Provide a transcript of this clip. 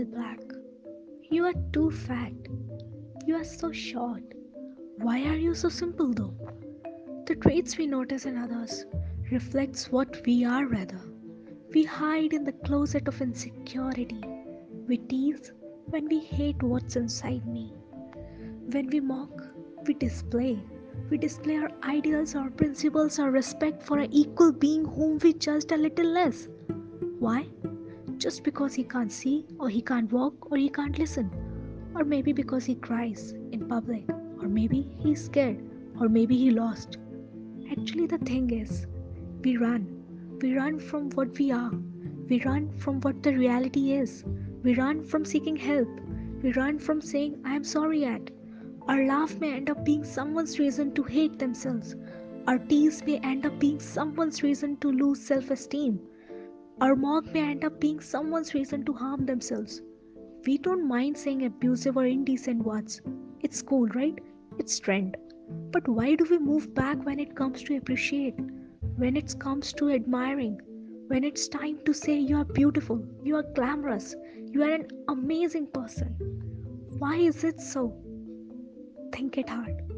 little black. You are too fat. You are so short. Why are you so simple though? The traits we notice in others reflects what we are rather. We hide in the closet of insecurity. We tease when we hate what's inside me. When we mock, we display. We display our ideals, our principles, our respect for an equal being whom we judged a little less. Why? Just because he can't see, or he can't walk, or he can't listen. Or maybe because he cries in public, or maybe he's scared, or maybe he lost. Actually, the thing is, we run. We run from what we are. We run from what the reality is. We run from seeking help. We run from saying, I am sorry at. Our laugh may end up being someone's reason to hate themselves. Our tease may end up being someone's reason to lose self esteem. Our mock may end up being someone's reason to harm themselves. We don't mind saying abusive or indecent words. It's cool, right? It's trend. But why do we move back when it comes to appreciate? When it comes to admiring? When it's time to say you are beautiful, you are glamorous, you are an amazing person? Why is it so? Think it hard.